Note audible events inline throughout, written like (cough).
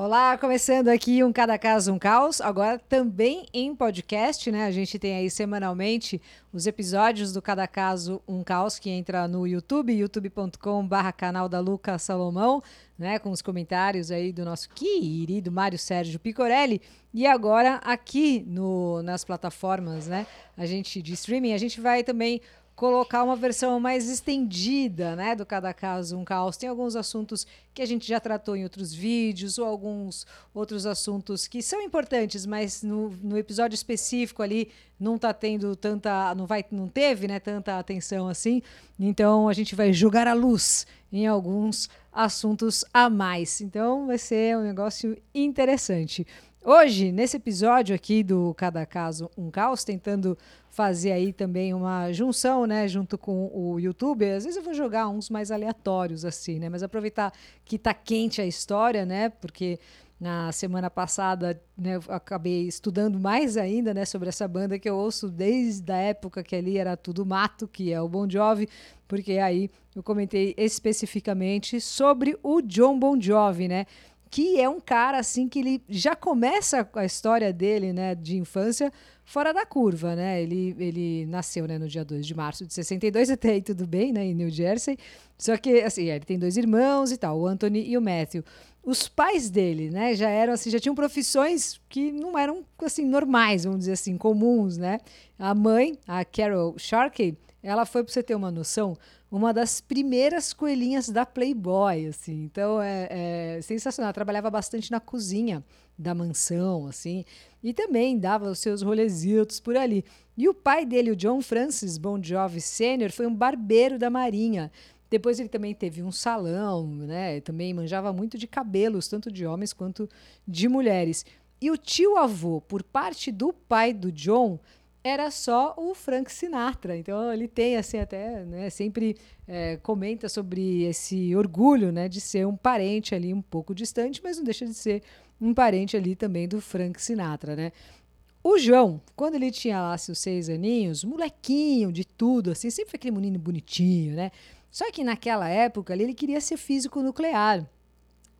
Olá, começando aqui um Cada Caso um Caos, agora também em podcast, né? A gente tem aí semanalmente os episódios do Cada Caso um Caos que entra no YouTube, youtube.com/barra canal da Luca Salomão, né? Com os comentários aí do nosso querido Mário Sérgio Picorelli. E agora aqui no, nas plataformas, né? A gente de streaming, a gente vai também colocar uma versão mais estendida, né, do cada caso um caos. Tem alguns assuntos que a gente já tratou em outros vídeos ou alguns outros assuntos que são importantes, mas no, no episódio específico ali não está tendo tanta, não vai, não teve, né, tanta atenção assim. Então a gente vai jogar a luz em alguns assuntos a mais. Então vai ser um negócio interessante. Hoje, nesse episódio aqui do Cada Caso um Caos, tentando fazer aí também uma junção, né, junto com o YouTube. Às vezes eu vou jogar uns mais aleatórios assim, né, mas aproveitar que tá quente a história, né, porque na semana passada né, acabei estudando mais ainda né, sobre essa banda que eu ouço desde a época que ali era tudo mato, que é o Bon Jovi, porque aí eu comentei especificamente sobre o John Bon Jovi, né? Que é um cara assim que ele já começa a história dele, né, de infância fora da curva, né? Ele, ele nasceu, né, no dia 2 de março de 62, (laughs) até aí tudo bem, né, em New Jersey. Só que assim, é, ele tem dois irmãos e tal, o Anthony e o Matthew. Os pais dele, né, já eram assim, já tinham profissões que não eram assim normais, vamos dizer assim, comuns, né? A mãe, a Carol Sharkey, ela foi para você ter uma noção, uma das primeiras coelhinhas da Playboy, assim. Então é, é, sensacional. Ela trabalhava bastante na cozinha da mansão, assim, e também dava os seus rolezitos por ali. E o pai dele, o John Francis Bon Jovi Sr., foi um barbeiro da Marinha. Depois ele também teve um salão, né? Também manjava muito de cabelos, tanto de homens quanto de mulheres. E o tio avô, por parte do pai do John, era só o Frank Sinatra. Então ele tem assim até, né, sempre é, comenta sobre esse orgulho, né, de ser um parente ali um pouco distante, mas não deixa de ser um parente ali também do Frank Sinatra, né? O João, quando ele tinha lá seus seis aninhos, molequinho de tudo, assim, sempre foi aquele menino bonitinho, né? Só que naquela época ali, ele queria ser físico nuclear.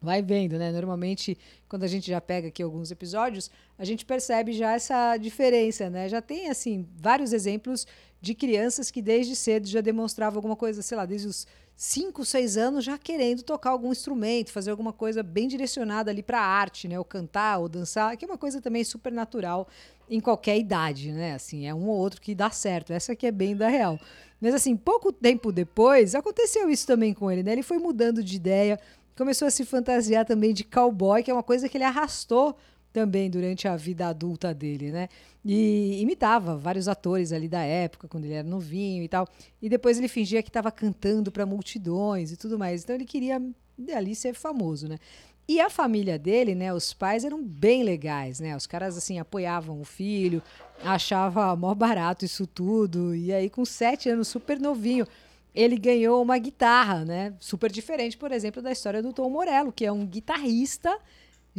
Vai vendo, né? Normalmente, quando a gente já pega aqui alguns episódios, a gente percebe já essa diferença, né? Já tem, assim, vários exemplos de crianças que desde cedo já demonstravam alguma coisa, sei lá, desde os 5, 6 anos já querendo tocar algum instrumento, fazer alguma coisa bem direcionada ali para a arte, né? Ou cantar, ou dançar, que é uma coisa também super natural em qualquer idade, né? Assim, é um ou outro que dá certo. Essa aqui é bem da real. Mas assim, pouco tempo depois, aconteceu isso também com ele, né? Ele foi mudando de ideia, começou a se fantasiar também de cowboy, que é uma coisa que ele arrastou também durante a vida adulta dele, né? E imitava vários atores ali da época, quando ele era novinho e tal. E depois ele fingia que estava cantando para multidões e tudo mais. Então ele queria ali ser famoso, né? E a família dele, né, os pais eram bem legais, né? Os caras assim apoiavam o filho, achava mó barato isso tudo. E aí com sete anos, super novinho, ele ganhou uma guitarra, né? Super diferente, por exemplo, da história do Tom Morello, que é um guitarrista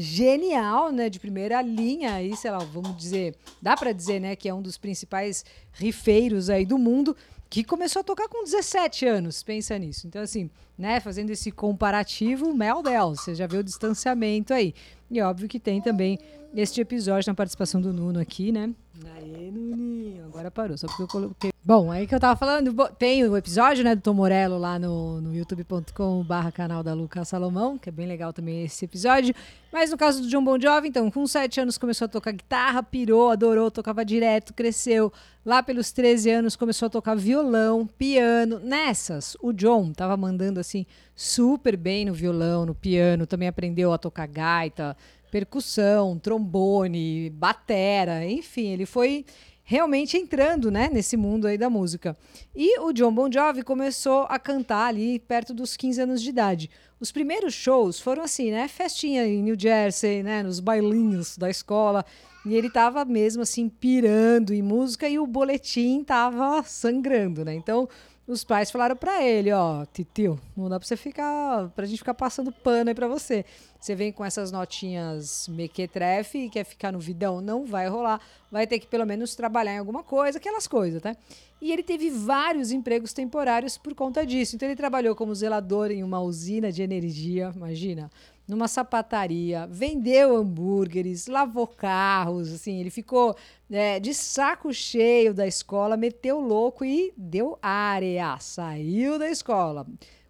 genial, né, de primeira linha, aí, sei lá, vamos dizer, dá para dizer, né, que é um dos principais rifeiros aí do mundo, que começou a tocar com 17 anos, pensa nisso. Então, assim, né, fazendo esse comparativo, Mel Del, você já vê o distanciamento aí. E óbvio que tem também este episódio na participação do Nuno aqui, né? Aê, Nuninho, agora parou, só porque eu coloquei. Bom, aí que eu tava falando, tem o episódio, né, do Tom Morello lá no, no youtube.com barra canal da Luca Salomão, que é bem legal também esse episódio. Mas no caso do John Bon Jovi, então, com 7 anos começou a tocar guitarra, pirou, adorou, tocava direto, cresceu. Lá pelos 13 anos começou a tocar violão, piano. Nessas, o John tava mandando assim super bem no violão, no piano, também aprendeu a tocar gaita, percussão, trombone, batera, enfim, ele foi realmente entrando, né, nesse mundo aí da música. E o John Bon Jovi começou a cantar ali perto dos 15 anos de idade. Os primeiros shows foram assim, né, festinha em New Jersey, né, nos bailinhos da escola, e ele tava mesmo assim pirando em música e o boletim tava sangrando, né? Então, os pais falaram para ele, ó, titio, não dá para você ficar, pra gente ficar passando pano aí para você. Você vem com essas notinhas mequetrefe e quer ficar no vidão, não vai rolar. Vai ter que pelo menos trabalhar em alguma coisa, aquelas coisas, tá? E ele teve vários empregos temporários por conta disso. Então ele trabalhou como zelador em uma usina de energia, imagina, numa sapataria, vendeu hambúrgueres, lavou carros, assim, ele ficou é, de saco cheio da escola, meteu louco e deu área, saiu da escola.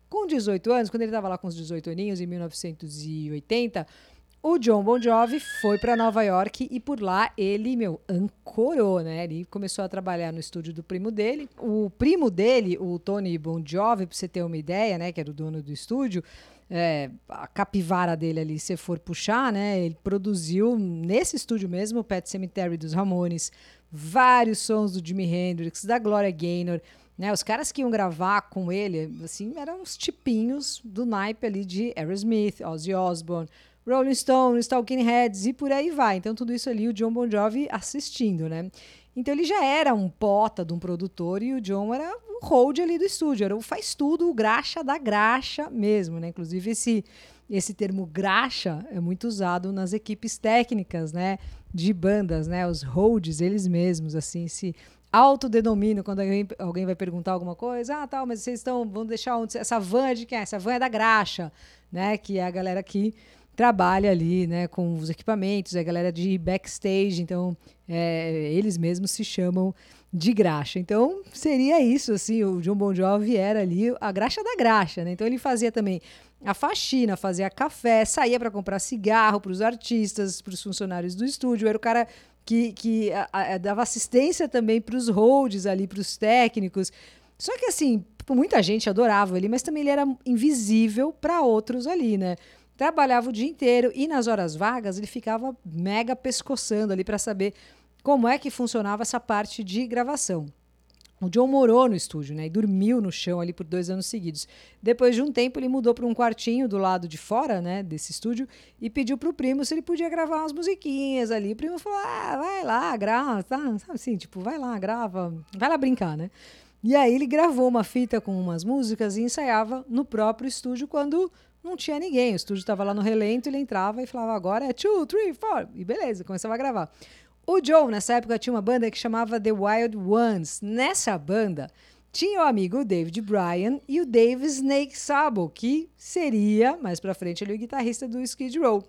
Com 18 anos, quando ele estava lá com os 18 aninhos, em 1980, o John Bon Jovi foi para Nova York e por lá ele, meu, ancorou, né? Ele começou a trabalhar no estúdio do primo dele. O primo dele, o Tony Bon Jovi, para você ter uma ideia, né, que era o dono do estúdio, é, a capivara dele ali, se for puxar, né, ele produziu nesse estúdio mesmo, o Pet Cemetery dos Ramones, vários sons do Jimi Hendrix, da Gloria Gaynor, né? Os caras que iam gravar com ele, assim, eram uns tipinhos do naipe ali de Aerosmith, Ozzy Osbourne, Rolling Stones, Talking Heads e por aí vai. Então, tudo isso ali o John Bon Jovi assistindo, né? Então, ele já era um pota de um produtor e o John era o hold ali do estúdio, era o faz tudo, o graxa da graxa mesmo, né? Inclusive, esse, esse termo graxa é muito usado nas equipes técnicas, né? De bandas, né? Os holds, eles mesmos, assim, se autodenomínio quando alguém, alguém vai perguntar alguma coisa. Ah, tal, mas vocês estão, vão deixar onde? Essa van é de quem? Essa van é da graxa, né? Que é a galera que trabalha ali, né, com os equipamentos, é a galera de backstage, então é, eles mesmos se chamam de graxa. Então seria isso, assim, o John Bon Jovi era ali a graxa da graxa, né? Então ele fazia também a faxina, fazia café, saía para comprar cigarro para os artistas, para os funcionários do estúdio, era o cara que, que a, a, dava assistência também para os holds ali, para os técnicos. Só que assim, muita gente adorava ele, mas também ele era invisível para outros ali, né? trabalhava o dia inteiro e nas horas vagas ele ficava mega pescoçando ali para saber como é que funcionava essa parte de gravação. O John morou no estúdio, né? E dormiu no chão ali por dois anos seguidos. Depois de um tempo, ele mudou para um quartinho do lado de fora, né? Desse estúdio e pediu para o primo se ele podia gravar umas musiquinhas ali. O primo falou: ah, vai lá, grava, tá? Sabe assim, tipo, vai lá, grava, vai lá brincar, né? E aí ele gravou uma fita com umas músicas e ensaiava no próprio estúdio quando não tinha ninguém. O estúdio estava lá no relento, ele entrava e falava, agora é two, three, four. E beleza, começava a gravar. O Joe, nessa época, tinha uma banda que chamava The Wild Ones. Nessa banda, tinha o amigo David Bryan e o Dave Snake Sabo, que seria, mais pra frente, ele o guitarrista do Skid Row.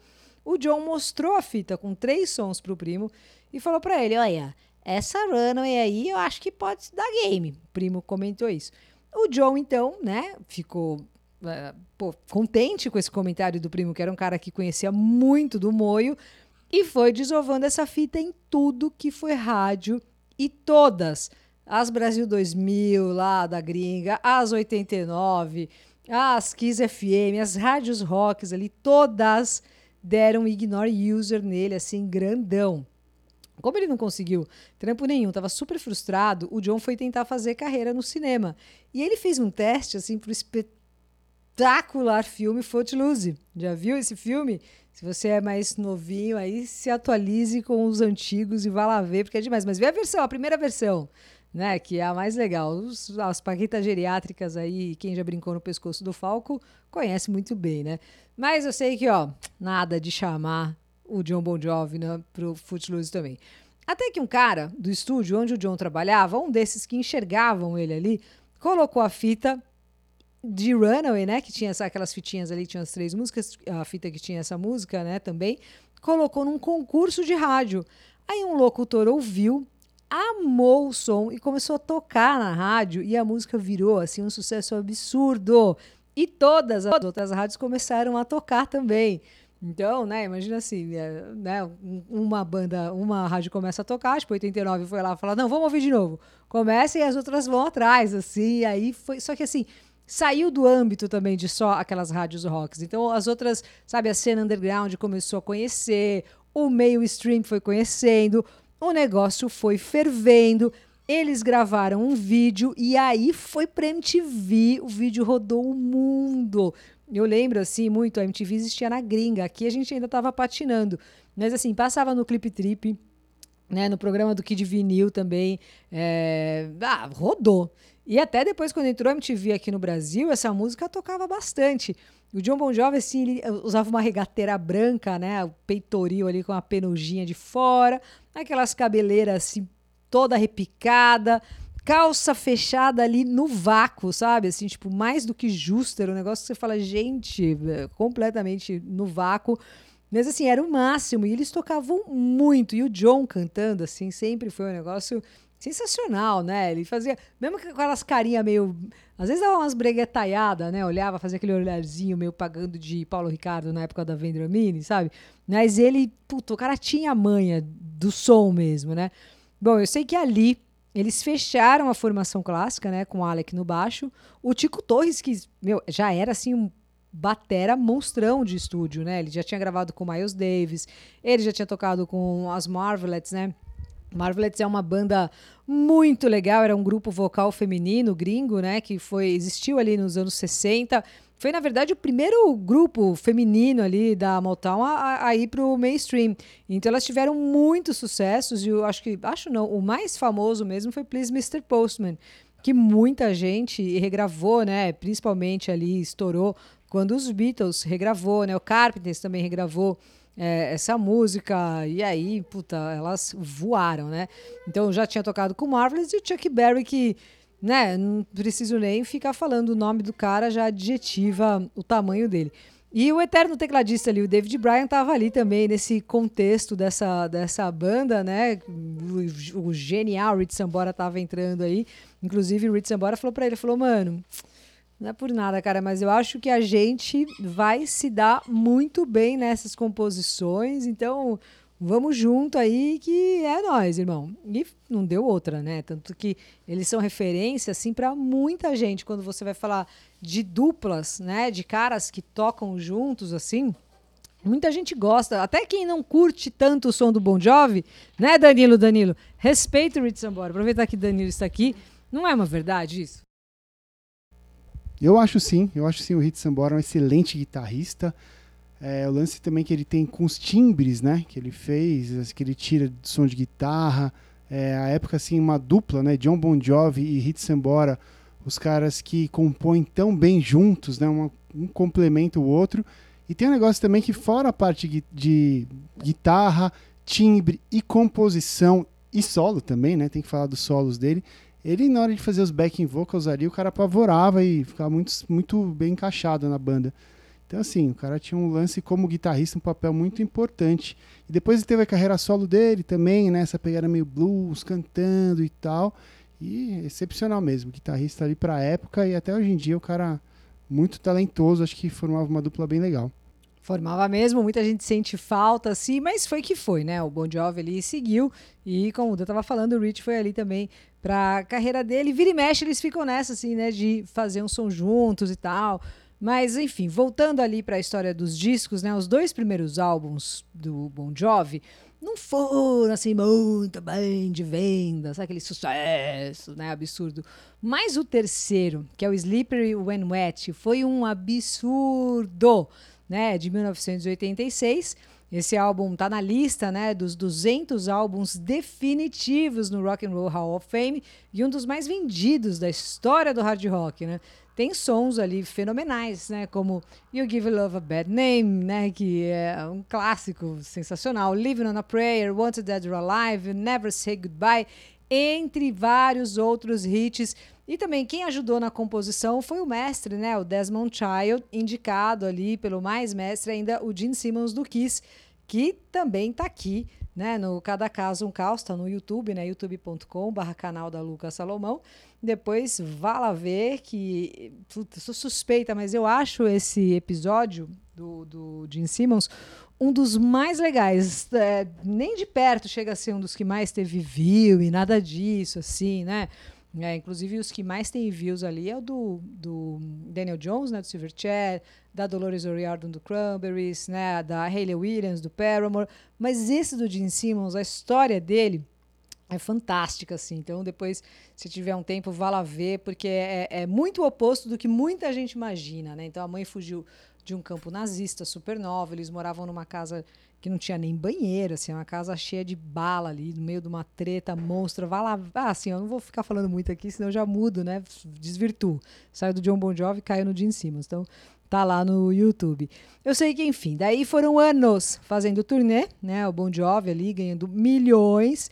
O John mostrou a fita com três sons pro primo e falou para ele: Olha, essa runway aí eu acho que pode dar game. O primo comentou isso. O John, então, né, ficou é, pô, contente com esse comentário do primo, que era um cara que conhecia muito do moio, e foi desovando essa fita em tudo que foi rádio e todas. As Brasil 2000, lá da gringa, as 89, as Kiss FM, as rádios rocks ali, todas deram ignore user nele, assim, grandão. Como ele não conseguiu trampo nenhum, estava super frustrado, o John foi tentar fazer carreira no cinema. E ele fez um teste, assim, pro espetáculo espetacular filme Footloose. Já viu esse filme? Se você é mais novinho, aí se atualize com os antigos e vá lá ver, porque é demais. Mas vê a versão, a primeira versão, né? Que é a mais legal. Os, as paquetas geriátricas aí, quem já brincou no pescoço do Falco, conhece muito bem, né? Mas eu sei que, ó, nada de chamar o John Bon Jovi né, pro Footloose também. Até que um cara do estúdio onde o John trabalhava, um desses que enxergavam ele ali, colocou a fita de Runaway, né? Que tinha aquelas fitinhas ali, tinha as três músicas, a fita que tinha essa música, né? Também colocou num concurso de rádio. Aí um locutor ouviu, amou o som e começou a tocar na rádio e a música virou assim um sucesso absurdo. E todas as outras rádios começaram a tocar também. Então, né, imagina assim, é, né, uma banda, uma rádio começa a tocar, tipo, 89 foi lá falar, não, vamos ouvir de novo. Começa e as outras vão atrás, assim, aí foi, só que assim, saiu do âmbito também de só aquelas rádios rocks. Então, as outras, sabe, a cena underground começou a conhecer, o meio stream foi conhecendo, o negócio foi fervendo. Eles gravaram um vídeo e aí foi pra MTV, o vídeo rodou o mundo. Eu lembro, assim, muito, a MTV existia na gringa, aqui a gente ainda tava patinando. Mas, assim, passava no Clip Trip, né, no programa do Kid Vinil também, é... ah, rodou. E até depois, quando entrou a MTV aqui no Brasil, essa música tocava bastante. O John Bon Jovi, assim, ele usava uma regateira branca, né? O peitoril ali com a penugem de fora, aquelas cabeleiras, assim, toda repicada, calça fechada ali no vácuo, sabe? Assim, tipo, mais do que justo. Era um negócio que você fala, gente, é, completamente no vácuo. Mas assim, era o máximo. E eles tocavam muito. E o John cantando, assim, sempre foi um negócio sensacional, né? Ele fazia, mesmo com aquelas carinhas meio. Às vezes dava umas breguetaiadas, né? Olhava, fazia aquele olharzinho meio pagando de Paulo Ricardo na época da Vendramini, sabe? Mas ele, puto, o cara tinha a manha do som mesmo, né? Bom, eu sei que ali eles fecharam a formação clássica, né? Com o Alec no baixo. O Tico Torres, que, meu, já era assim um batera monstrão de estúdio, né? Ele já tinha gravado com Miles Davis, ele já tinha tocado com as Marvelettes, né? Marvelettes é uma banda muito legal, era um grupo vocal feminino gringo, né, que foi existiu ali nos anos 60. Foi, na verdade, o primeiro grupo feminino ali da Motown a, a ir para o mainstream. Então elas tiveram muitos sucessos e eu acho que, acho não, o mais famoso mesmo foi Please Mr. Postman, que muita gente regravou, né, principalmente ali estourou quando os Beatles regravou, né, o Carpenters também regravou é, essa música, e aí, puta, elas voaram, né? Então já tinha tocado com Marvelous e o Chuck Berry, que, né, não preciso nem ficar falando o nome do cara, já adjetiva o tamanho dele. E o eterno tecladista ali, o David Bryan, estava ali também nesse contexto dessa, dessa banda, né? O, o genial Rich Sambora estava entrando aí. Inclusive, o Rich Sambora falou para ele, falou, mano, não é por nada, cara, mas eu acho que a gente vai se dar muito bem nessas composições, então vamos junto aí que é nós, irmão. E não deu outra, né? Tanto que eles são referência assim para muita gente quando você vai falar de duplas, né, de caras que tocam juntos assim. Muita gente gosta, até quem não curte tanto o som do Bon Jovi, né, Danilo, Danilo? Respeita o Rich Sambora. Aproveitar que Danilo está aqui. Não é uma verdade isso? Eu acho sim, eu acho sim o Hit Sambora um excelente guitarrista. É, o lance também que ele tem com os timbres, né? Que ele fez, que ele tira de som de guitarra. É, a época, assim, uma dupla, né? John Bon Jovi e Hit Sambora, os caras que compõem tão bem juntos, né? Um complementa o outro. E tem um negócio também que fora a parte de, de guitarra, timbre e composição e solo também, né? Tem que falar dos solos dele ele, na hora de fazer os backing vocals ali, o cara apavorava e ficava muito, muito bem encaixado na banda. Então, assim, o cara tinha um lance como guitarrista, um papel muito importante. E depois ele teve a carreira solo dele também, né? Essa pegada meio blues, cantando e tal. E excepcional mesmo, guitarrista ali pra época e até hoje em dia o cara muito talentoso, acho que formava uma dupla bem legal. Formava mesmo, muita gente sente falta, assim, mas foi que foi, né? O Bon Jovi ali seguiu e, como o Dan tava falando, o Rich foi ali também pra carreira dele. Vira e mexe, eles ficam nessa, assim, né? De fazer um som juntos e tal. Mas, enfim, voltando ali para a história dos discos, né? Os dois primeiros álbuns do Bon Jovi não foram, assim, muito bem de venda, sabe? Aquele sucesso, né? Absurdo. Mas o terceiro, que é o Slippery When Wet, foi um absurdo né, de 1986. Esse álbum está na lista, né, dos 200 álbuns definitivos no Rock and Roll Hall of Fame e um dos mais vendidos da história do hard rock, né? Tem sons ali fenomenais, né, como You Give Love a Bad Name, né, que é um clássico sensacional, Living on a Prayer, Wanted Dead or Alive, Never Say Goodbye, entre vários outros hits e também quem ajudou na composição foi o mestre, né, o Desmond Child, indicado ali pelo mais mestre ainda, o Gene Simmons do Kiss, que também está aqui, né, no Cada Caso um Caos, tá no YouTube, né, youtube.com/barra canal da Lucas Salomão. Depois vá lá ver que, sou suspeita, mas eu acho esse episódio do, do Gene Simmons um dos mais legais. É, nem de perto chega a ser um dos que mais teve view e nada disso, assim, né? É, inclusive, os que mais têm views ali é o do, do Daniel Jones, né, do Silverchair, da Dolores O'Riordan do Cranberries, né, da Hayley Williams do Paramore. Mas esse do Gene Simmons, a história dele é fantástica, assim. Então, depois, se tiver um tempo, vá lá ver, porque é, é muito oposto do que muita gente imagina, né? Então, a mãe fugiu de um campo nazista super nova, eles moravam numa casa que não tinha nem banheiro, assim, uma casa cheia de bala ali, no meio de uma treta monstra. Vai lá, ah, assim, eu não vou ficar falando muito aqui, senão eu já mudo, né? Desvirtuo. Saiu do John Bon Jovi e caiu no Gene Simmons. Então, tá lá no YouTube. Eu sei que, enfim, daí foram anos fazendo turnê, né? O Bon Jovi ali ganhando milhões.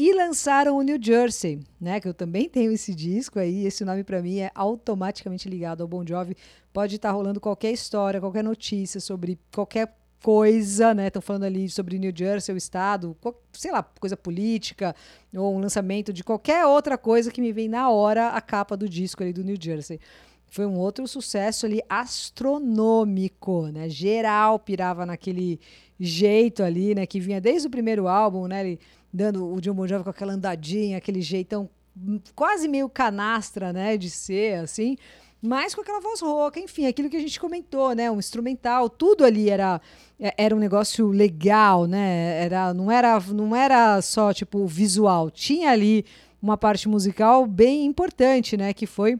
E lançaram o New Jersey, né? Que eu também tenho esse disco aí. Esse nome para mim é automaticamente ligado ao Bon Jovi. Pode estar tá rolando qualquer história, qualquer notícia sobre qualquer coisa, né? Estão falando ali sobre New Jersey, o estado, sei lá, coisa política ou um lançamento de qualquer outra coisa que me vem na hora a capa do disco ali do New Jersey. Foi um outro sucesso ali astronômico, né? Geral pirava naquele jeito ali, né? Que vinha desde o primeiro álbum, né? Ele dando o John Bon Jovi com aquela andadinha, aquele jeitão quase meio canastra, né? De ser assim mas com aquela voz rouca, enfim, aquilo que a gente comentou, né? Um instrumental, tudo ali era é, era um negócio legal, né? Era, não, era, não era só tipo visual, tinha ali uma parte musical bem importante, né? Que foi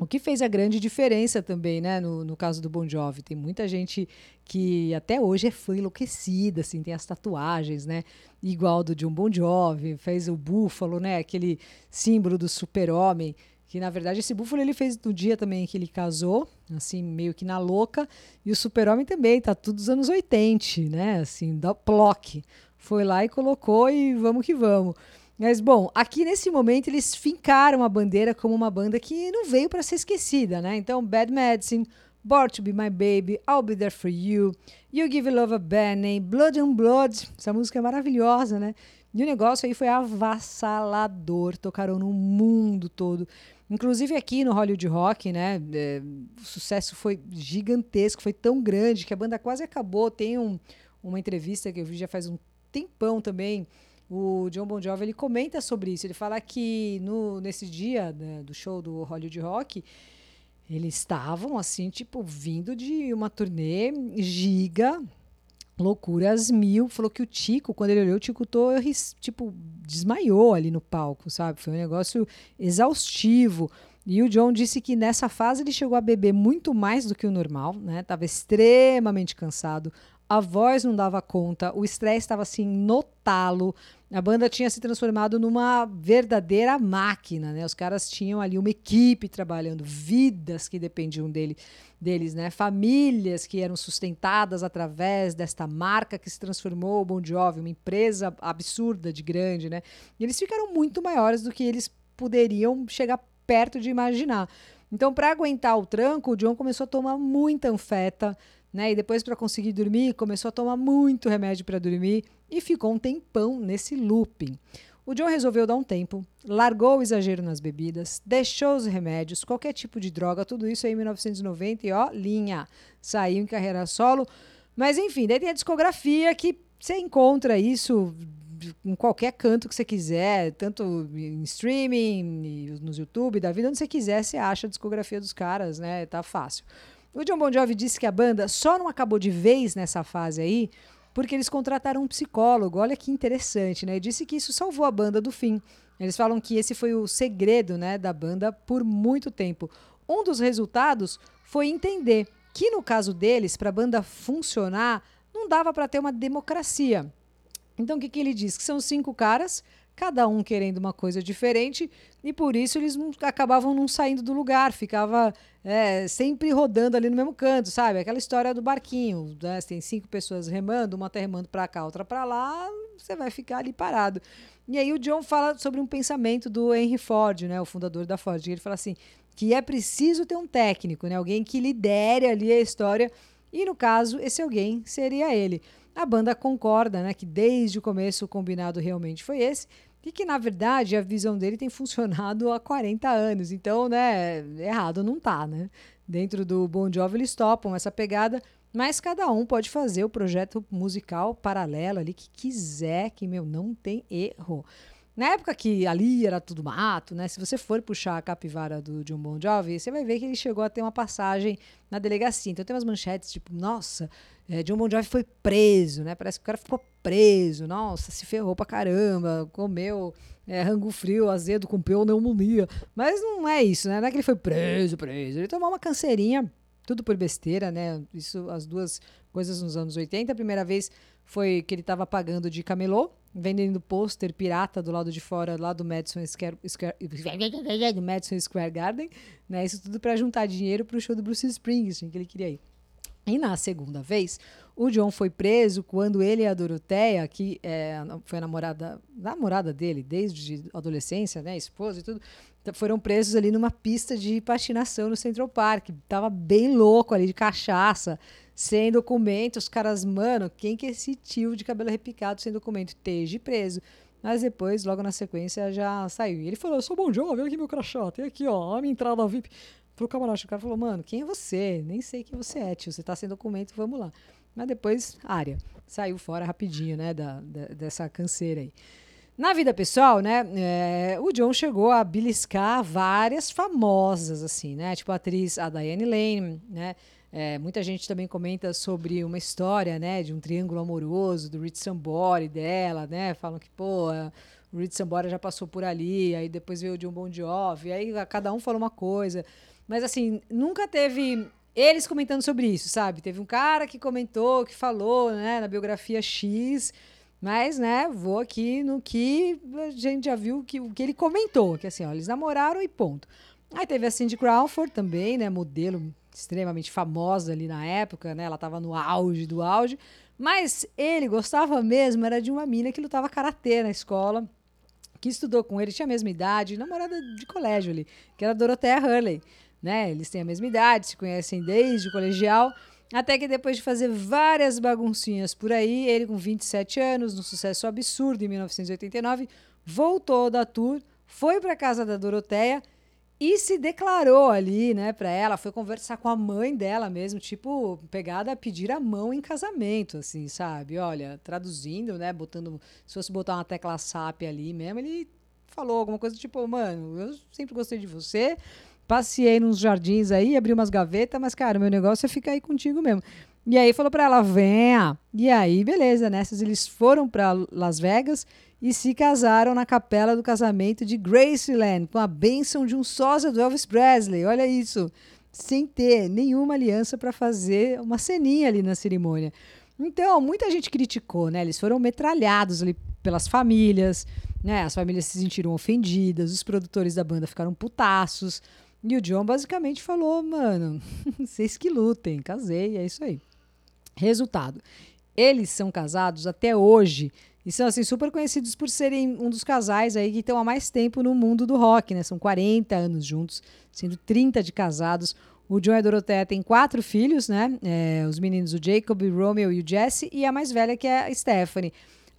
o que fez a grande diferença também, né? No, no caso do Bon Jovi, tem muita gente que até hoje é fã enlouquecida, assim, tem as tatuagens, né? Igual do John Bon Jovi, fez o búfalo, né? Aquele símbolo do super-homem que na verdade esse búfalo ele fez no dia também que ele casou, assim, meio que na louca, e o Super-Homem também, tá tudo dos anos 80, né? Assim, da Plock. Foi lá e colocou e vamos que vamos. Mas bom, aqui nesse momento eles fincaram a bandeira como uma banda que não veio para ser esquecida, né? Então, Bad Medicine, Born to Be My Baby, I'll Be There For You, You Give Love a Bad Name, Blood and Blood, essa música é maravilhosa, né? E o negócio aí foi avassalador, tocaram no mundo todo. Inclusive aqui no Hollywood Rock, né? É, o sucesso foi gigantesco, foi tão grande que a banda quase acabou. Tem um, uma entrevista que eu vi já faz um tempão também. O John Bon Jovi ele comenta sobre isso. Ele fala que no, nesse dia né, do show do Hollywood Rock, eles estavam assim, tipo, vindo de uma turnê giga loucuras mil. Falou que o Tico, quando ele olhou, o Tico tô, tipo, desmaiou ali no palco, sabe? Foi um negócio exaustivo. E o John disse que nessa fase ele chegou a beber muito mais do que o normal, né? Tava extremamente cansado, a voz não dava conta, o estresse estava assim no talo. A banda tinha se transformado numa verdadeira máquina, né? Os caras tinham ali uma equipe trabalhando, vidas que dependiam dele, deles, né? Famílias que eram sustentadas através desta marca que se transformou o Bon Jovi, uma empresa absurda de grande, né? E eles ficaram muito maiores do que eles poderiam chegar perto de imaginar. Então, para aguentar o tranco, o John começou a tomar muita anfeta, né? E depois, para conseguir dormir, começou a tomar muito remédio para dormir e ficou um tempão nesse looping. O John resolveu dar um tempo, largou o exagero nas bebidas, deixou os remédios, qualquer tipo de droga, tudo isso aí em 1990 e ó, linha, saiu em carreira solo. Mas enfim, daí tem a discografia que você encontra isso em qualquer canto que você quiser, tanto em streaming, nos YouTube, da vida, onde você quiser, você acha a discografia dos caras, né? Tá fácil. O John Bon Jovi disse que a banda só não acabou de vez nessa fase aí porque eles contrataram um psicólogo. Olha que interessante, né? E disse que isso salvou a banda do fim. Eles falam que esse foi o segredo, né, da banda por muito tempo. Um dos resultados foi entender que no caso deles, para a banda funcionar, não dava para ter uma democracia. Então o que, que ele diz? Que são cinco caras cada um querendo uma coisa diferente, e por isso eles acabavam não saindo do lugar, ficava é, sempre rodando ali no mesmo canto, sabe? Aquela história do barquinho, né? tem cinco pessoas remando, uma tá remando para cá, outra para lá, você vai ficar ali parado. E aí o John fala sobre um pensamento do Henry Ford, né, o fundador da Ford, ele fala assim, que é preciso ter um técnico, né, alguém que lidere ali a história, e no caso, esse alguém seria ele. A banda concorda, né, que desde o começo o combinado realmente foi esse, e que, na verdade, a visão dele tem funcionado há 40 anos. Então, né, errado não tá, né? Dentro do Bon Jovi eles topam essa pegada, mas cada um pode fazer o projeto musical paralelo ali que quiser, que, meu, não tem erro. Na época que ali era tudo mato, né? Se você for puxar a capivara do John Bon Jovi, você vai ver que ele chegou a ter uma passagem na delegacia. Então tem umas manchetes tipo, nossa, é, John Bon Jovi foi preso, né? Parece que o cara ficou preso, nossa, se ferrou pra caramba, comeu é, rango frio, azedo com pneumonia. Mas não é isso, né? Não é que ele foi preso, preso. Ele tomou uma canseirinha, tudo por besteira, né? Isso, as duas coisas nos anos 80. A primeira vez foi que ele estava pagando de camelô, vendendo pôster pirata do lado de fora, lá do Madison Square, Square, (laughs) do Madison Square Garden, né? Isso tudo para juntar dinheiro para o show do Bruce Springsteen que ele queria ir. E na segunda vez, O John foi preso quando ele e a Doroteia, que é, foi a namorada, namorada dele desde adolescência, né, esposa e tudo, foram presos ali numa pista de patinação no Central Park. Tava bem louco ali de cachaça, sem documento. Os caras, mano, quem que é esse tio de cabelo repicado sem documento? Esteja preso. Mas depois, logo na sequência, já saiu. E ele falou: Eu sou bom John, vem aqui meu crachá, tem aqui, ó, a minha entrada VIP. Pro camarote, o cara falou: Mano, quem é você? Nem sei quem você é, tio. Você tá sem documento, vamos lá. Mas depois, área. Saiu fora rapidinho, né, da, da dessa canseira aí. Na vida pessoal, né, é, o John chegou a beliscar várias famosas, assim, né, tipo a atriz a Diane Lane, né, é, muita gente também comenta sobre uma história, né, de um triângulo amoroso do Rich Sambora dela, né, falam que, pô, o Rich Sambora já passou por ali, aí depois veio o John Bon Jovi, aí cada um falou uma coisa, mas assim, nunca teve eles comentando sobre isso, sabe? Teve um cara que comentou, que falou, né, na biografia X, mas, né, vou aqui no que a gente já viu que o que ele comentou, que assim, ó, eles namoraram e ponto. Aí teve a Cindy Crawford também, né, modelo extremamente famosa ali na época, né? Ela estava no auge do auge, mas ele gostava mesmo era de uma mina que lutava karatê na escola, que estudou com ele, tinha a mesma idade, namorada de colégio ali, que era Dorothea Hurley né? Eles têm a mesma idade, se conhecem desde o colegial. Até que depois de fazer várias baguncinhas por aí, ele com 27 anos, num sucesso absurdo em 1989, voltou da tour, foi para casa da Doroteia e se declarou ali, né, para ela, foi conversar com a mãe dela mesmo, tipo, pegada a pedir a mão em casamento, assim, sabe? Olha, traduzindo, né, botando, se fosse botar uma tecla SAP ali mesmo, ele falou alguma coisa tipo, mano, eu sempre gostei de você, Passei nos jardins aí, abri umas gavetas, mas, cara, meu negócio é ficar aí contigo mesmo. E aí falou para ela, venha. E aí, beleza, nessas eles foram para Las Vegas e se casaram na capela do casamento de Graceland, com a bênção de um sósia do Elvis Presley. Olha isso. Sem ter nenhuma aliança para fazer uma ceninha ali na cerimônia. Então, muita gente criticou, né? Eles foram metralhados ali pelas famílias, né? As famílias se sentiram ofendidas, os produtores da banda ficaram putaços. E o John basicamente falou, mano, (laughs) vocês que lutem, casei, é isso aí. Resultado, eles são casados até hoje e são assim super conhecidos por serem um dos casais aí que estão há mais tempo no mundo do rock, né? São 40 anos juntos, sendo 30 de casados. O John e a Dorothea têm quatro filhos, né? É, os meninos, o Jacob, o Romeo e o Jesse, e a mais velha que é a Stephanie.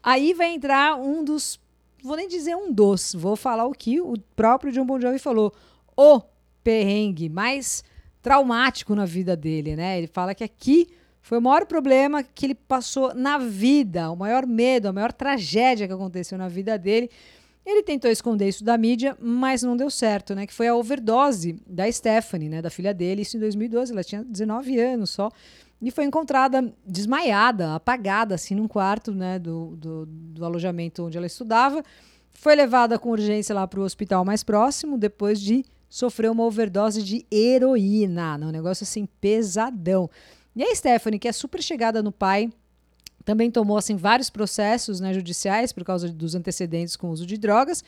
Aí vai entrar um dos, vou nem dizer um dos, vou falar o que o próprio John Bon Jovi falou. O perrengue mais traumático na vida dele, né? Ele fala que aqui foi o maior problema que ele passou na vida, o maior medo, a maior tragédia que aconteceu na vida dele. Ele tentou esconder isso da mídia, mas não deu certo, né? Que foi a overdose da Stephanie, né? Da filha dele, isso em 2012. Ela tinha 19 anos só. E foi encontrada desmaiada, apagada, assim, num quarto, né? Do, do, do alojamento onde ela estudava. Foi levada com urgência lá para o hospital mais próximo, depois de sofreu uma overdose de heroína. Um negócio assim pesadão. E a Stephanie, que é super chegada no pai, também tomou assim vários processos né, judiciais por causa dos antecedentes com o uso de drogas.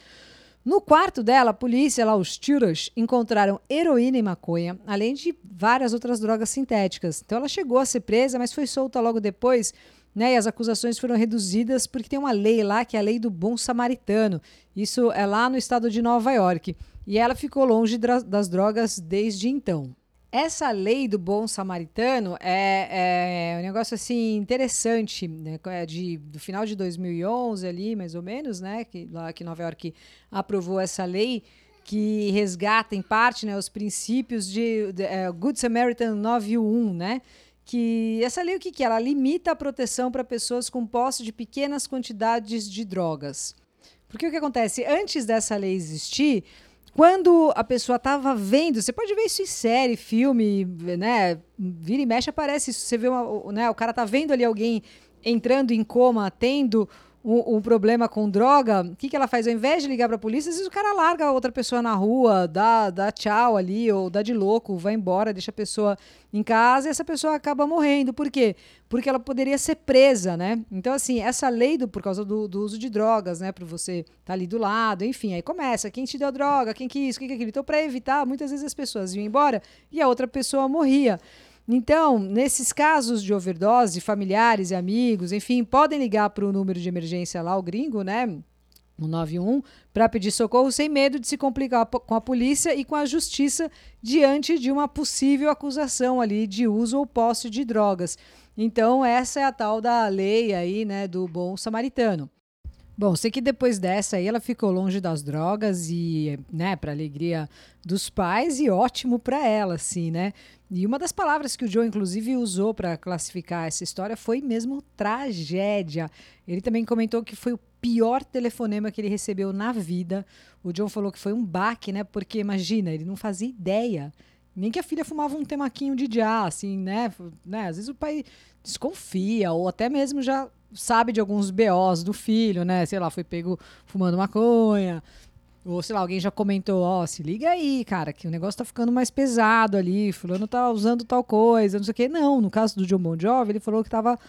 No quarto dela, a polícia, lá, os tiras, encontraram heroína e maconha, além de várias outras drogas sintéticas. Então ela chegou a ser presa, mas foi solta logo depois, né? E as acusações foram reduzidas porque tem uma lei lá que é a lei do bom samaritano. Isso é lá no estado de Nova York e ela ficou longe das drogas desde então. Essa lei do bom samaritano é, é um negócio assim interessante, né? É de, do final de 2011 ali, mais ou menos, né? Que lá que Nova York aprovou essa lei que resgata em parte né, os princípios de, de uh, Good Samaritan 9.1, né? Que essa lei o que, que é? Ela limita a proteção para pessoas com posse de pequenas quantidades de drogas. Porque o que acontece? Antes dessa lei existir, quando a pessoa estava vendo, você pode ver isso em série, filme, né? Vira e mexe aparece isso. Você vê uma, né? o cara tá vendo ali alguém entrando em coma, tendo um, um, problema com droga, o que, que ela faz? Ao invés de ligar para a polícia, às vezes o cara larga outra pessoa na rua, dá, dá tchau ali, ou dá de louco, vai embora, deixa a pessoa em casa e essa pessoa acaba morrendo. Por quê? Porque ela poderia ser presa, né? Então, assim, essa lei do, por causa do, do uso de drogas, né? Para você estar tá ali do lado, enfim, aí começa. Quem te deu droga, quem que isso, quem que aquilo. Então, para evitar, muitas vezes as pessoas iam embora e a outra pessoa morria. Então, nesses casos de overdose, familiares e amigos, enfim, podem ligar para o número de emergência lá, o gringo, né? No 91, para pedir socorro sem medo de se complicar com a polícia e com a justiça diante de uma possível acusação ali de uso ou posse de drogas. Então, essa é a tal da lei aí, né, do bom samaritano. Bom, sei que depois dessa aí ela ficou longe das drogas e, né, para alegria dos pais e ótimo para ela, assim, né? E uma das palavras que o Joe inclusive usou para classificar essa história foi mesmo tragédia. Ele também comentou que foi o pior telefonema que ele recebeu na vida. O John falou que foi um baque, né? Porque imagina, ele não fazia ideia nem que a filha fumava um temaquinho de já, assim, né? né? Às vezes o pai desconfia, ou até mesmo já sabe de alguns BOs do filho, né? Sei lá, foi pego fumando maconha. Ou, sei lá, alguém já comentou, ó, oh, se liga aí, cara, que o negócio tá ficando mais pesado ali, fulano tá usando tal coisa, não sei o quê. Não, no caso do John Bon Jovi, ele falou que tava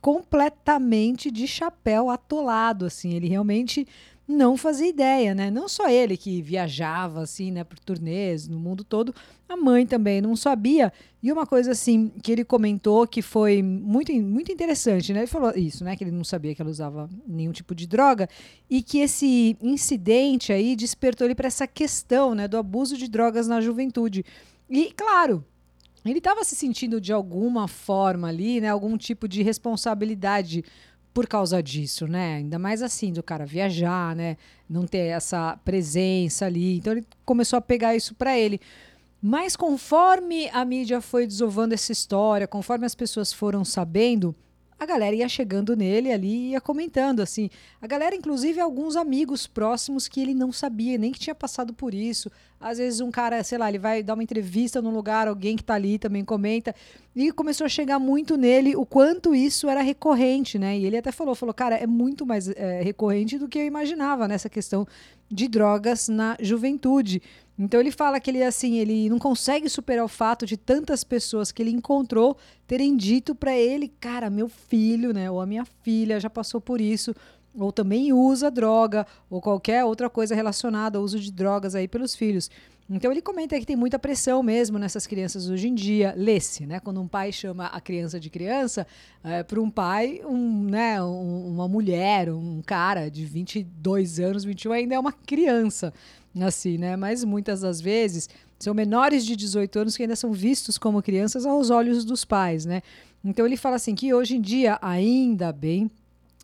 completamente de chapéu atolado, assim. Ele realmente não fazia ideia, né? Não só ele que viajava assim, né, por turnês no mundo todo, a mãe também não sabia. E uma coisa assim que ele comentou que foi muito, muito interessante, né? Ele falou isso, né, que ele não sabia que ela usava nenhum tipo de droga e que esse incidente aí despertou ele para essa questão, né, do abuso de drogas na juventude. E claro, ele estava se sentindo de alguma forma ali, né, algum tipo de responsabilidade por causa disso, né? Ainda mais assim, do cara viajar, né? Não ter essa presença ali. Então ele começou a pegar isso para ele. Mas conforme a mídia foi desovando essa história, conforme as pessoas foram sabendo, a galera ia chegando nele ali e ia comentando, assim. A galera, inclusive, alguns amigos próximos que ele não sabia, nem que tinha passado por isso. Às vezes um cara, sei lá, ele vai dar uma entrevista num lugar, alguém que tá ali também comenta. E começou a chegar muito nele o quanto isso era recorrente, né? E ele até falou, falou, cara, é muito mais é, recorrente do que eu imaginava nessa questão de drogas na juventude. Então ele fala que ele assim, ele não consegue superar o fato de tantas pessoas que ele encontrou terem dito para ele, cara, meu filho, né, ou a minha filha já passou por isso, ou também usa droga, ou qualquer outra coisa relacionada ao uso de drogas aí pelos filhos. Então ele comenta que tem muita pressão mesmo nessas crianças hoje em dia. Lê-se, né? Quando um pai chama a criança de criança, é, para um pai, um, né, um, uma mulher, um cara de 22 anos, 21 ainda é uma criança assim, né? Mas muitas das vezes são menores de 18 anos que ainda são vistos como crianças aos olhos dos pais, né? Então ele fala assim que hoje em dia, ainda bem,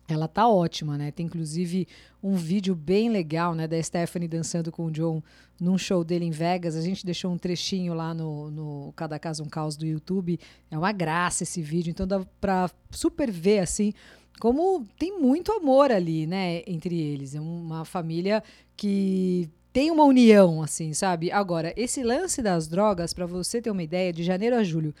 ela tá ótima, né? Tem inclusive um vídeo bem legal, né, da Stephanie dançando com o John num show dele em Vegas. A gente deixou um trechinho lá no, no Cada Caso um Caos do YouTube. É uma graça esse vídeo, então dá pra super ver assim como tem muito amor ali, né, entre eles. É uma família que tem uma união, assim, sabe? Agora, esse lance das drogas, para você ter uma ideia, de janeiro a julho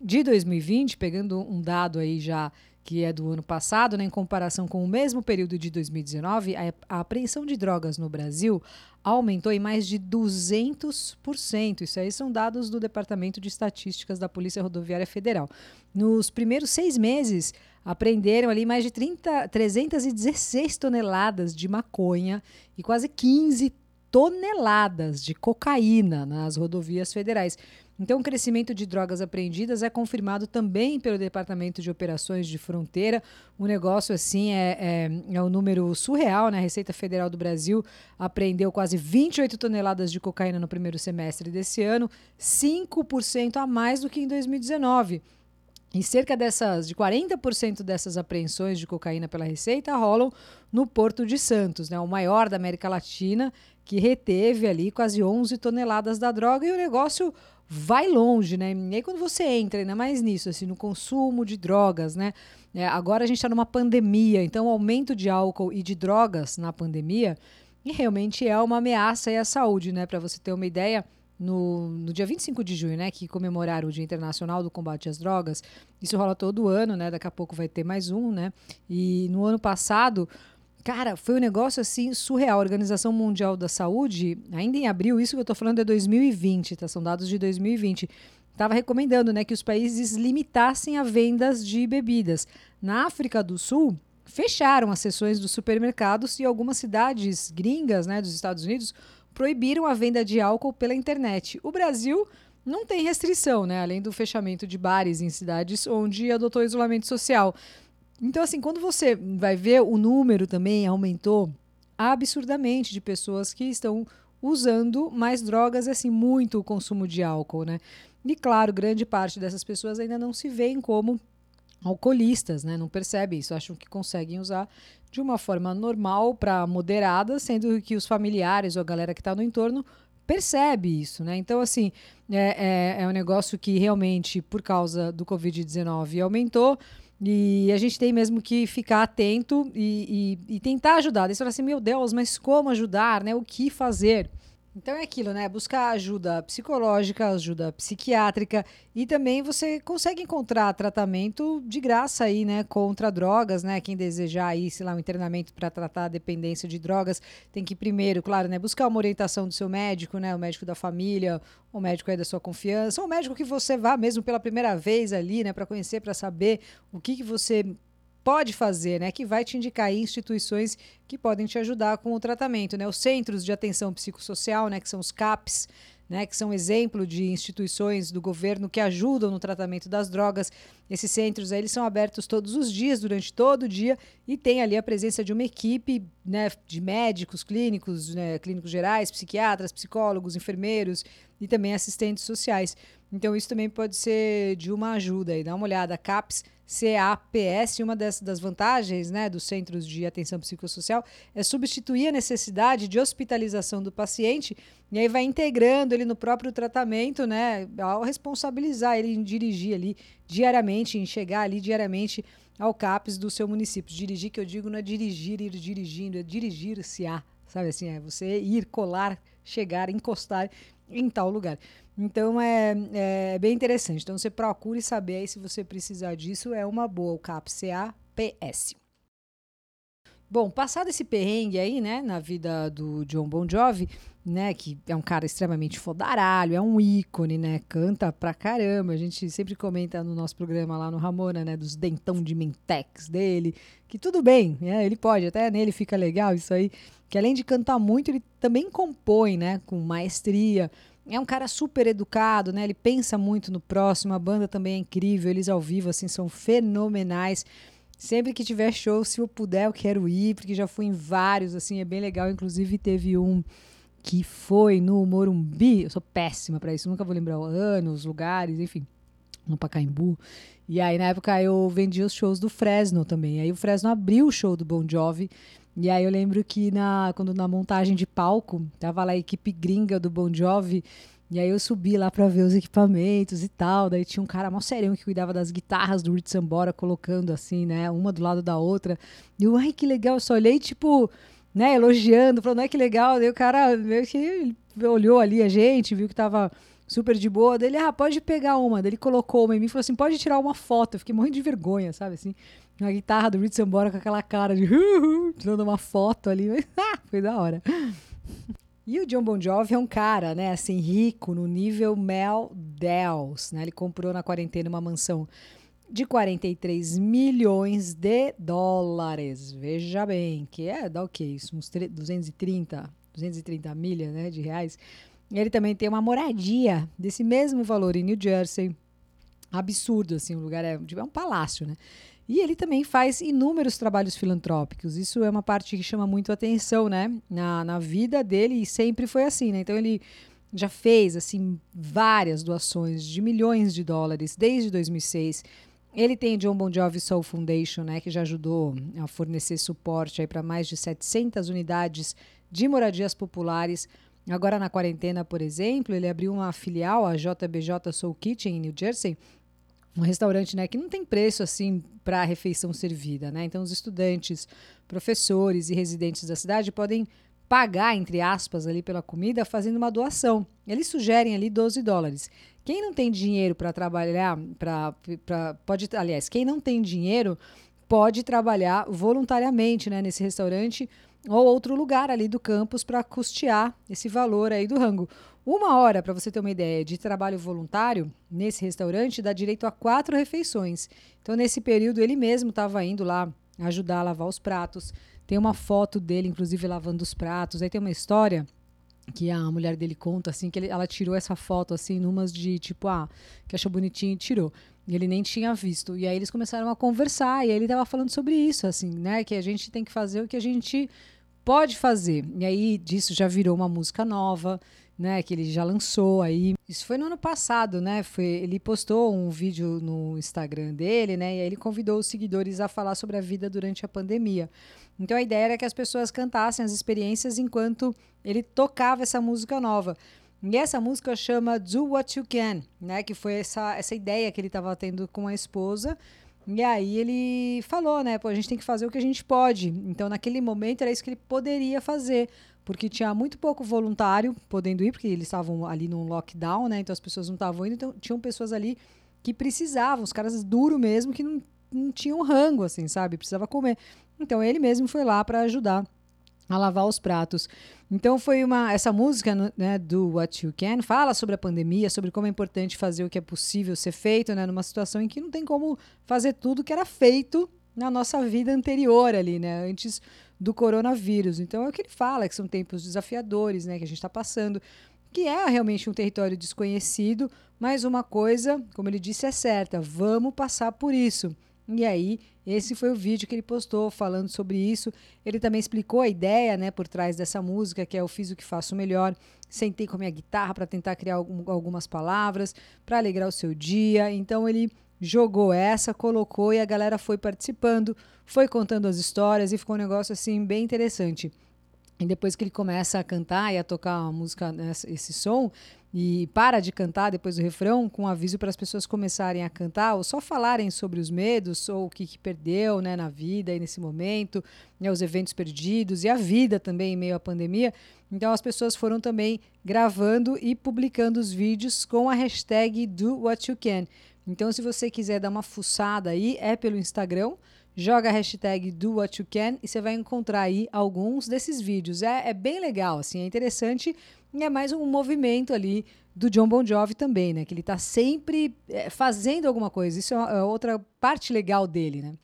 de 2020, pegando um dado aí já que é do ano passado, né, em comparação com o mesmo período de 2019, a, apreensão de drogas no Brasil aumentou em mais de 200%. Isso aí são dados do Departamento de Estatísticas da Polícia Rodoviária Federal. Nos primeiros seis meses, apreenderam ali mais de 30, 316 toneladas de maconha e quase 15 toneladas de cocaína nas rodovias federais. Então, o crescimento de drogas apreendidas é confirmado também pelo Departamento de Operações de Fronteira. O negócio, assim, é, é, é um número surreal. Né? A Receita Federal do Brasil apreendeu quase 28 toneladas de cocaína no primeiro semestre desse ano, 5% a mais do que em 2019. E cerca dessas, de 40% dessas apreensões de cocaína pela Receita rolam no Porto de Santos, né, o maior da América Latina, que reteve ali quase 11 toneladas da droga e o negócio vai longe, né? E aí quando você entra ainda mais nisso, assim, no consumo de drogas, né? É, agora a gente está numa pandemia, então o aumento de álcool e de drogas na pandemia e realmente é uma ameaça à saúde, né? Para você ter uma ideia, no, no dia 25 de junho, né, que comemoraram o Dia Internacional do Combate às Drogas. Isso rola todo ano, né? Daqui a pouco vai ter mais um, né? E no ano passado, cara, foi um negócio assim surreal. A Organização Mundial da Saúde, ainda em abril, isso que eu estou falando é 2020, tá? São dados de 2020. Estava recomendando, né, que os países limitassem a vendas de bebidas. Na África do Sul, fecharam as sessões dos supermercados e algumas cidades gringas, né, dos Estados Unidos, proibiram a venda de álcool pela internet. O Brasil não tem restrição, né? Além do fechamento de bares em cidades onde adotou isolamento social. Então, assim, quando você vai ver, o número também aumentou absurdamente de pessoas que estão usando mais drogas, assim, muito o consumo de álcool, né? E claro, grande parte dessas pessoas ainda não se veem como alcoolistas, né? Não percebem isso, acham que conseguem usar de uma forma normal para moderada, sendo que os familiares ou a galera que está no entorno percebe isso, né? Então, assim, é, é, é um negócio que realmente, por causa do Covid-19, aumentou. E a gente tem mesmo que ficar atento e, e, e tentar ajudar. Daí você fala assim, meu Deus, mas como ajudar, né? O que fazer? Então é aquilo, né? Buscar ajuda psicológica, ajuda psiquiátrica e também você consegue encontrar tratamento de graça aí, né? Contra drogas, né? Quem desejar aí, sei lá, um internamento para tratar a dependência de drogas, tem que primeiro, claro, né? Buscar uma orientação do seu médico, né? O médico da família, o médico aí da sua confiança, ou o médico que você vá mesmo pela primeira vez ali, né? Para conhecer, para saber o que, que você pode fazer, né? Que vai te indicar instituições que podem te ajudar com o tratamento, né? Os centros de atenção psicossocial, né? Que são os CAPs, né, que são exemplo de instituições do governo que ajudam no tratamento das drogas. Esses centros aí, eles são abertos todos os dias, durante todo o dia, e tem ali a presença de uma equipe né, de médicos, clínicos, né, clínicos gerais, psiquiatras, psicólogos, enfermeiros e também assistentes sociais. Então, isso também pode ser de uma ajuda. Aí. Dá uma olhada, CAPS CAPS, uma das, das vantagens né, dos centros de atenção psicossocial é substituir a necessidade de hospitalização do paciente e aí vai integrando ele no próprio tratamento, né, ao responsabilizar ele em dirigir ali diariamente, em chegar ali diariamente ao CAPS do seu município. Dirigir, que eu digo, não é dirigir, ir dirigindo, é dirigir-se a, sabe assim, é você ir, colar, chegar, encostar em tal lugar. Então é, é bem interessante. Então você procure saber aí se você precisar disso, é uma boa, o CAPS, C-A-P-S. Bom, passado esse perrengue aí, né, na vida do John Bon Jovi, né, que é um cara extremamente fodaralho, é um ícone, né, canta pra caramba. A gente sempre comenta no nosso programa lá no Ramona, né, dos dentão de mentex dele, que tudo bem, né, ele pode, até nele fica legal isso aí, que além de cantar muito, ele também compõe, né, com maestria, é um cara super educado, né? Ele pensa muito no próximo. A banda também é incrível. Eles ao vivo assim são fenomenais. Sempre que tiver show, se eu puder, eu quero ir, porque já fui em vários, assim, é bem legal. Inclusive teve um que foi no Morumbi. Eu sou péssima para isso, nunca vou lembrar o ano, os lugares, enfim, no Pacaembu. E aí na época eu vendi os shows do Fresno também. Aí o Fresno abriu o show do Bon Jovi. E aí eu lembro que na, quando na montagem de palco, tava lá a equipe gringa do Bon Jovi, e aí eu subi lá para ver os equipamentos e tal, daí tinha um cara mó serão que cuidava das guitarras do Rich Sambora, colocando assim, né, uma do lado da outra. E eu, ai, que legal, eu só olhei, tipo, né, elogiando, falando, ai, que legal. Daí o cara meio que olhou ali a gente, viu que tava super de boa. Daí ele, ah, pode pegar uma. Daí ele colocou uma em mim e falou assim, pode tirar uma foto. Eu fiquei morrendo de vergonha, sabe assim na guitarra do Rich Sambora com aquela cara de uh, tirando uma foto ali. (laughs) Foi da hora. E o John Bon Jovi é um cara, né, assim, rico no nível Mel Dells, né? Ele comprou na quarentena uma mansão de 43 milhões de dólares. Veja bem, que é, dá o que isso? Uns 230, 230 milhas, né, de reais. Ele também tem uma moradia desse mesmo valor em New Jersey. Absurdo, assim, o lugar é, é um palácio, né? E ele também faz inúmeros trabalhos filantrópicos. Isso é uma parte que chama muito atenção, né? Na, na vida dele e sempre foi assim, né? Então ele já fez assim várias doações de milhões de dólares desde 2006. Ele tem John Bon Jovi Soul Foundation, né, que já ajudou a fornecer suporte para mais de 700 unidades de moradias populares. Agora na quarentena, por exemplo, ele abriu uma filial, a JBJ Soul Kitchen em New Jersey, um restaurante né, que não tem preço assim para a refeição servida. Né? Então, os estudantes, professores e residentes da cidade podem pagar, entre aspas, ali pela comida fazendo uma doação. Eles sugerem ali 12 dólares. Quem não tem dinheiro para trabalhar, pra, pra, pode, aliás, quem não tem dinheiro pode trabalhar voluntariamente né, nesse restaurante ou outro lugar ali do campus para custear esse valor aí do rango. Uma hora, para você ter uma ideia, de trabalho voluntário nesse restaurante dá direito a quatro refeições. Então, nesse período, ele mesmo estava indo lá ajudar a lavar os pratos. Tem uma foto dele, inclusive, lavando os pratos. Aí tem uma história que a mulher dele conta, assim, que ele, ela tirou essa foto, assim, numas de, tipo, ah, que achou bonitinho e tirou. E ele nem tinha visto. E aí eles começaram a conversar, e aí ele tava falando sobre isso, assim, né, que a gente tem que fazer o que a gente pode fazer. E aí disso já virou uma música nova, né, que ele já lançou aí. Isso foi no ano passado, né? Foi, ele postou um vídeo no Instagram dele, né? E aí ele convidou os seguidores a falar sobre a vida durante a pandemia. Então a ideia era que as pessoas cantassem as experiências enquanto ele tocava essa música nova. E essa música chama Do What You Can, né? Que foi essa, essa ideia que ele estava tendo com a esposa. E aí ele falou, né? Pô, a gente tem que fazer o que a gente pode. Então, naquele momento, era isso que ele poderia fazer. Porque tinha muito pouco voluntário podendo ir, porque eles estavam ali num lockdown, né? Então as pessoas não estavam indo. Então, tinham pessoas ali que precisavam, os caras duro mesmo, que não, não tinham rango, assim, sabe? Precisava comer. Então ele mesmo foi lá para ajudar a lavar os pratos. Então foi uma essa música né, do What You Can fala sobre a pandemia, sobre como é importante fazer o que é possível ser feito, né, numa situação em que não tem como fazer tudo que era feito na nossa vida anterior ali, né, antes do coronavírus. Então é o que ele fala, que são tempos desafiadores, né, que a gente está passando, que é realmente um território desconhecido, mas uma coisa, como ele disse, é certa: vamos passar por isso. E aí, esse foi o vídeo que ele postou falando sobre isso. Ele também explicou a ideia, né, por trás dessa música, que é eu fiz o que faço melhor. Sentei com a minha guitarra para tentar criar algum, algumas palavras para alegrar o seu dia. Então ele jogou essa, colocou e a galera foi participando, foi contando as histórias e ficou um negócio assim bem interessante. E depois que ele começa a cantar e a tocar a música, né, esse som, e para de cantar depois do refrão, com um aviso para as pessoas começarem a cantar, ou só falarem sobre os medos, ou o que, que perdeu né, na vida e nesse momento, né, os eventos perdidos e a vida também em meio à pandemia. Então as pessoas foram também gravando e publicando os vídeos com a hashtag Do What You Can. Então, se você quiser dar uma fuçada aí, é pelo Instagram joga a hashtag do what you can e você vai encontrar aí alguns desses vídeos. É, é bem legal, assim, é interessante e é mais um movimento ali do John Bon Jovi também, né? Que ele está sempre é, fazendo alguma coisa. Isso é, é outra parte legal dele, né?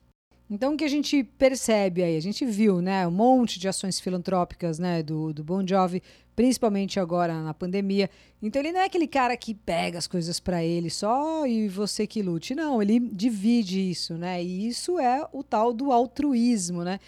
Então, o que a gente percebe aí? A gente viu né, um monte de ações filantrópicas né, do, do Bon Jovi, principalmente agora na pandemia. Então, ele não é aquele cara que pega as coisas para ele só e você que lute. Não, ele divide isso, né? E isso é o tal do altruísmo, né?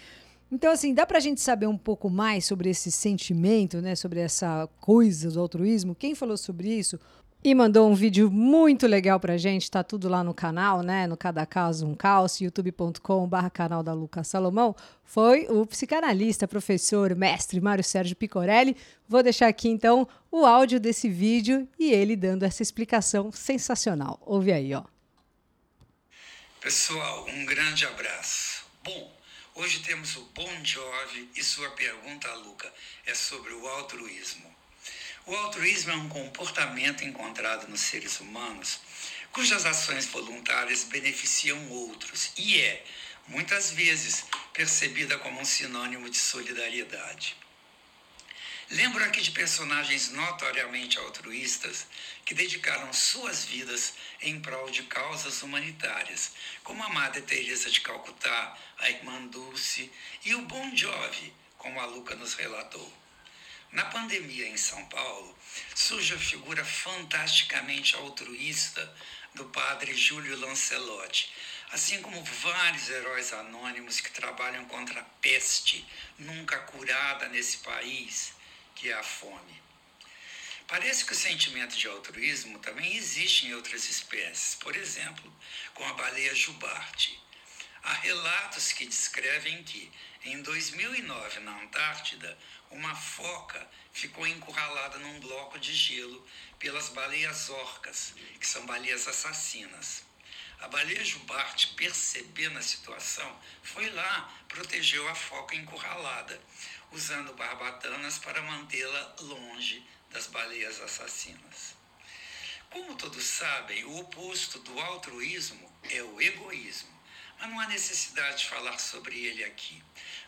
Então, assim, dá para a gente saber um pouco mais sobre esse sentimento, né? Sobre essa coisa do altruísmo? Quem falou sobre isso? E mandou um vídeo muito legal pra gente, tá tudo lá no canal, né? No Cada Caso Um Caos, youtube.com barra canal da Lucas Salomão. Foi o psicanalista, professor, mestre Mário Sérgio Picorelli. Vou deixar aqui então o áudio desse vídeo e ele dando essa explicação sensacional. Ouve aí, ó. Pessoal, um grande abraço. Bom, hoje temos o Bon Jovi e sua pergunta, Luca, é sobre o altruísmo. O altruísmo é um comportamento encontrado nos seres humanos cujas ações voluntárias beneficiam outros e é, muitas vezes, percebida como um sinônimo de solidariedade. Lembro aqui de personagens notoriamente altruístas que dedicaram suas vidas em prol de causas humanitárias, como a Madre Teresa de Calcutá, a Irmã Dulce e o Bon Jovi, como a Luca nos relatou. Na pandemia em São Paulo, surge a figura fantasticamente altruísta do padre Júlio Lancelotti, assim como vários heróis anônimos que trabalham contra a peste nunca curada nesse país, que é a fome. Parece que o sentimento de altruísmo também existe em outras espécies, por exemplo, com a baleia jubarte. Há relatos que descrevem que, em 2009, na Antártida, uma foca ficou encurralada num bloco de gelo pelas baleias orcas, que são baleias assassinas. A baleia jubarte, percebendo a situação, foi lá, protegeu a foca encurralada, usando barbatanas para mantê-la longe das baleias assassinas. Como todos sabem, o oposto do altruísmo é o egoísmo, mas não há necessidade de falar sobre ele aqui.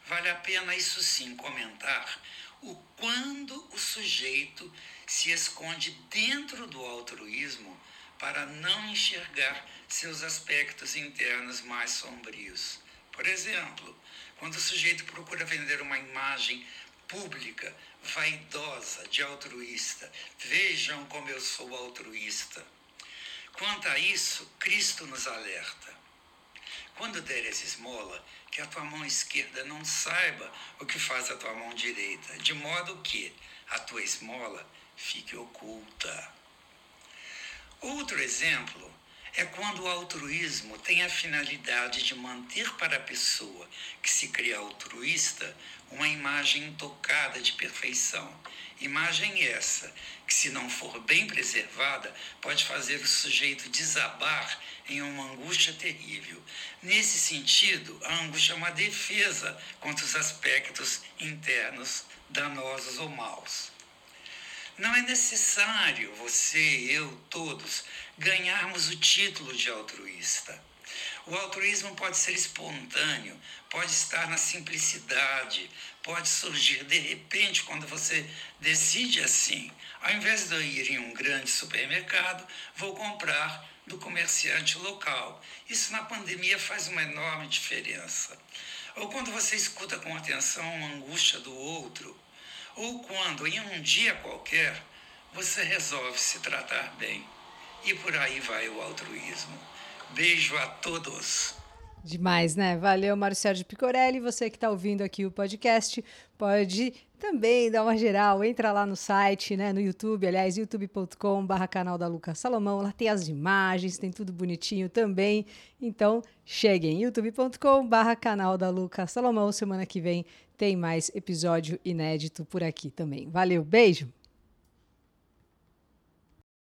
Vale a pena, isso sim, comentar o quando o sujeito se esconde dentro do altruísmo para não enxergar seus aspectos internos mais sombrios. Por exemplo, quando o sujeito procura vender uma imagem pública, vaidosa, de altruísta. Vejam como eu sou altruísta. Quanto a isso, Cristo nos alerta. Quando deres esmola, que a tua mão esquerda não saiba o que faz a tua mão direita, de modo que a tua esmola fique oculta. Outro exemplo é quando o altruísmo tem a finalidade de manter para a pessoa que se cria altruísta uma imagem intocada de perfeição. Imagem essa que, se não for bem preservada, pode fazer o sujeito desabar em uma angústia terrível. Nesse sentido, a angústia é uma defesa contra os aspectos internos danosos ou maus. Não é necessário você, eu, todos, ganharmos o título de altruísta. O altruísmo pode ser espontâneo, pode estar na simplicidade, pode surgir de repente quando você decide assim. Ao invés de eu ir em um grande supermercado, vou comprar do comerciante local. Isso na pandemia faz uma enorme diferença. Ou quando você escuta com atenção a angústia do outro, ou quando, em um dia qualquer, você resolve se tratar bem. E por aí vai o altruísmo. Beijo a todos. Demais, né? Valeu, Marcelo de Picorelli. Você que está ouvindo aqui o podcast, pode também dar uma geral. Entra lá no site, né? No YouTube, aliás, youtube.com/barra canal da Lucas Salomão. Lá tem as imagens, tem tudo bonitinho também. Então, cheguem, youtube.com/barra canal da Lucas Salomão. Semana que vem tem mais episódio inédito por aqui também. Valeu, beijo!